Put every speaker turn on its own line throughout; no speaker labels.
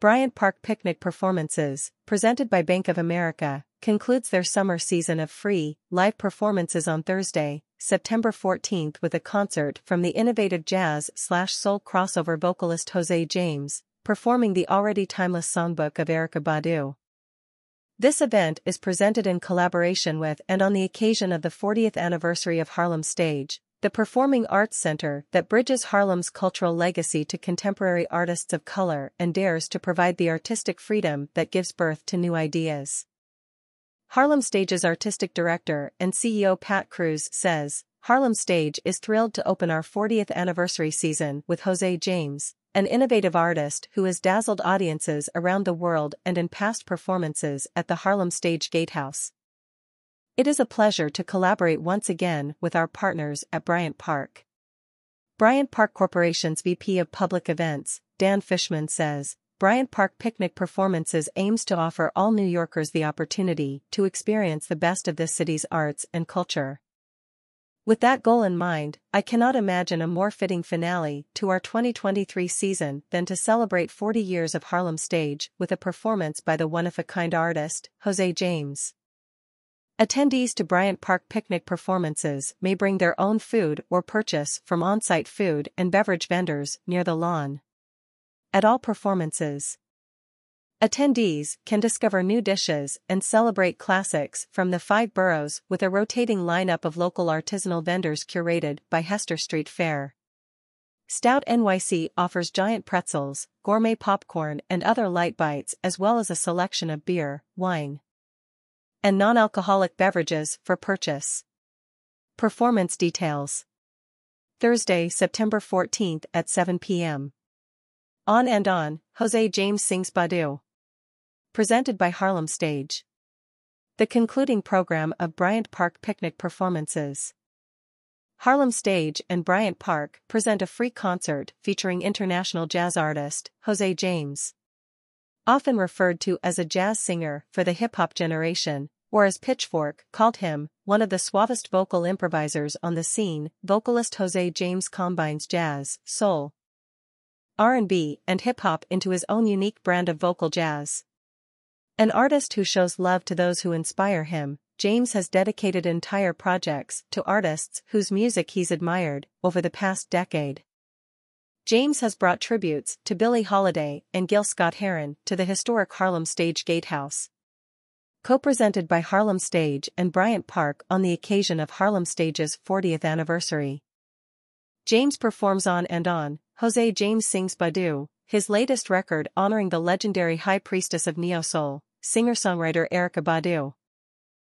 Bryant Park Picnic Performances, presented by Bank of America, concludes their summer season of free, live performances on Thursday, September 14th with a concert from the innovative jazz slash soul crossover vocalist Jose James, performing the already timeless songbook of Erykah Badu. This event is presented in collaboration with and on the occasion of the 40th anniversary of Harlem Stage, the Performing Arts Center that bridges Harlem's cultural legacy to contemporary artists of color and dares to provide the artistic freedom that gives birth to new ideas. Harlem Stage's artistic director and CEO Pat Cruz says, Harlem Stage is thrilled to open our 40th anniversary season with Jose James, an innovative artist who has dazzled audiences around the world and in past performances at the Harlem Stage Gatehouse. It is a pleasure to collaborate once again with our partners at Bryant Park. Bryant Park Corporation's VP of Public Events, Dan Fishman says, Bryant Park Picnic Performances aims to offer all New Yorkers the opportunity to experience the best of this city's arts and culture. With that goal in mind, I cannot imagine a more fitting finale to our 2023 season than to celebrate 40 years of Harlem Stage with a performance by the one-of-a-kind artist, Jose James. Attendees to Bryant Park picnic performances may bring their own food or purchase from on-site food and beverage vendors near the lawn. At all performances, attendees can discover new dishes and celebrate classics from the five boroughs with a rotating lineup of local artisanal vendors curated by Hester Street Fair. Stout NYC offers giant pretzels, gourmet popcorn and other light bites as well as a selection of beer, wine, and non-alcoholic beverages for purchase. Performance details. Thursday, September 14th at 7 p.m. On and On, Jose James sings Badu. Presented by Harlem Stage. The concluding program of Bryant Park Picnic Performances. Harlem Stage and Bryant Park present a free concert featuring international jazz artist, Jose James. Often referred to as a jazz singer for the hip-hop generation, or as Pitchfork called him, one of the suavest vocal improvisers on the scene, vocalist Jose James combines jazz, soul, R&B, and hip-hop into his own unique brand of vocal jazz. An artist who shows love to those who inspire him, James has dedicated entire projects to artists whose music he's admired over the past decade. James has brought tributes to Billie Holiday and Gil Scott-Heron to the historic Harlem Stage Gatehouse. Co-presented by Harlem Stage and Bryant Park on the occasion of Harlem Stage's 40th anniversary. James performs on and on, Jose James sings Badu, his latest record honoring the legendary high priestess of neo-soul, singer-songwriter Erykah Badu.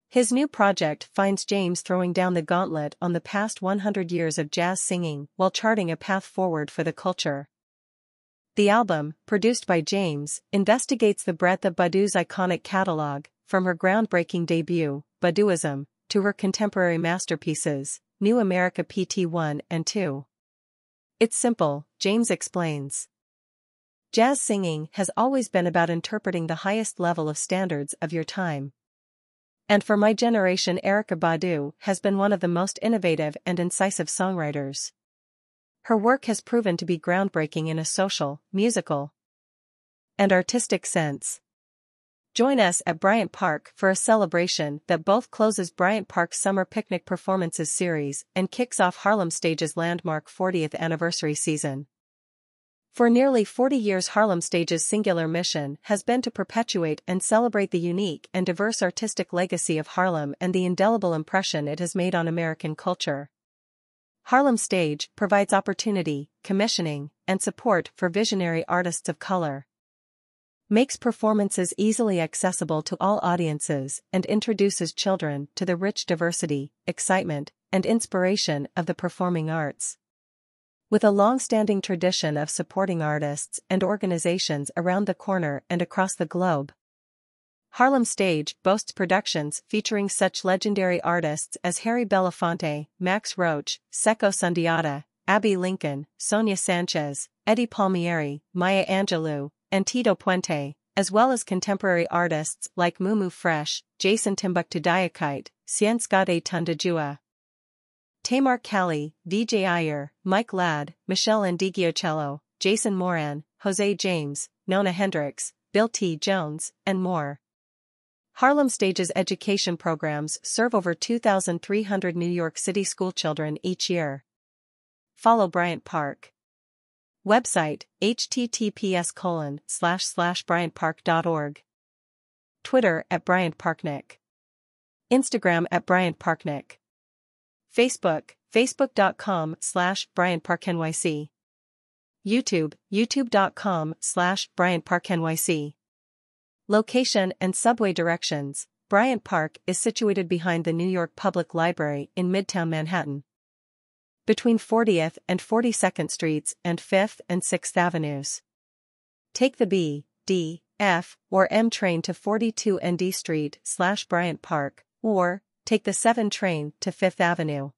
His new project finds James throwing down the gauntlet on the past 100 years of jazz singing while charting a path forward for the culture. The album, produced by James, investigates the breadth of Badu's iconic catalog, from her groundbreaking debut, Baduizm, to her contemporary masterpieces, New Amerykah PT1 and 2. It's simple, James explains. Jazz singing has always been about interpreting the highest level of standards of your time. And for my generation Erykah Badu has been one of the most innovative and incisive songwriters. Her work has proven to be groundbreaking in a social, musical, and artistic sense. Join us at Bryant Park for a celebration that both closes Bryant Park's Summer Picnic Performances series and kicks off Harlem Stage's landmark 40th anniversary season. For nearly 40 years Harlem Stage's singular mission has been to perpetuate and celebrate the unique and diverse artistic legacy of Harlem and the indelible impression it has made on American culture. Harlem Stage provides opportunity, commissioning, and support for visionary artists of color. Makes performances easily accessible to all audiences and introduces children to the rich diversity, excitement, and inspiration of the performing arts. With a long-standing tradition of supporting artists and organizations around the corner and across the globe, Harlem Stage boasts productions featuring such legendary artists as Harry Belafonte, Max Roach, Sekou Sundiata, Abbey Lincoln, Sonia Sanchez, Eddie Palmieri, Maya Angelou, and Tito Puente, as well as contemporary artists like Mumu Fresh, Jason Timbuktu Diakite, Cien Scade Tundajua, Tamar Kelly, Vijay Iyer, Mike Ladd, Meshell Ndegeocello, Jason Moran, Jose James, Nona Hendryx, Bill T. Jones, and more. Harlem Stages education programs serve over 2,300 New York City schoolchildren each year. Follow Bryant Park. Website, https colon slash slash bryantpark.org. Twitter at Bryant Parknick. Instagram at Bryant Parknick. Facebook, facebook.com slash Bryant Park NYC. YouTube, youtube.com slash Bryant Park NYC. Location and subway directions Bryant Park is situated behind the New York Public Library in Midtown Manhattan. Between 40th and 42nd Streets and 5th and 6th Avenues. Take the B, D, F, or M train to 42 ND Street slash Bryant Park, or take the 7 train to 5th Avenue.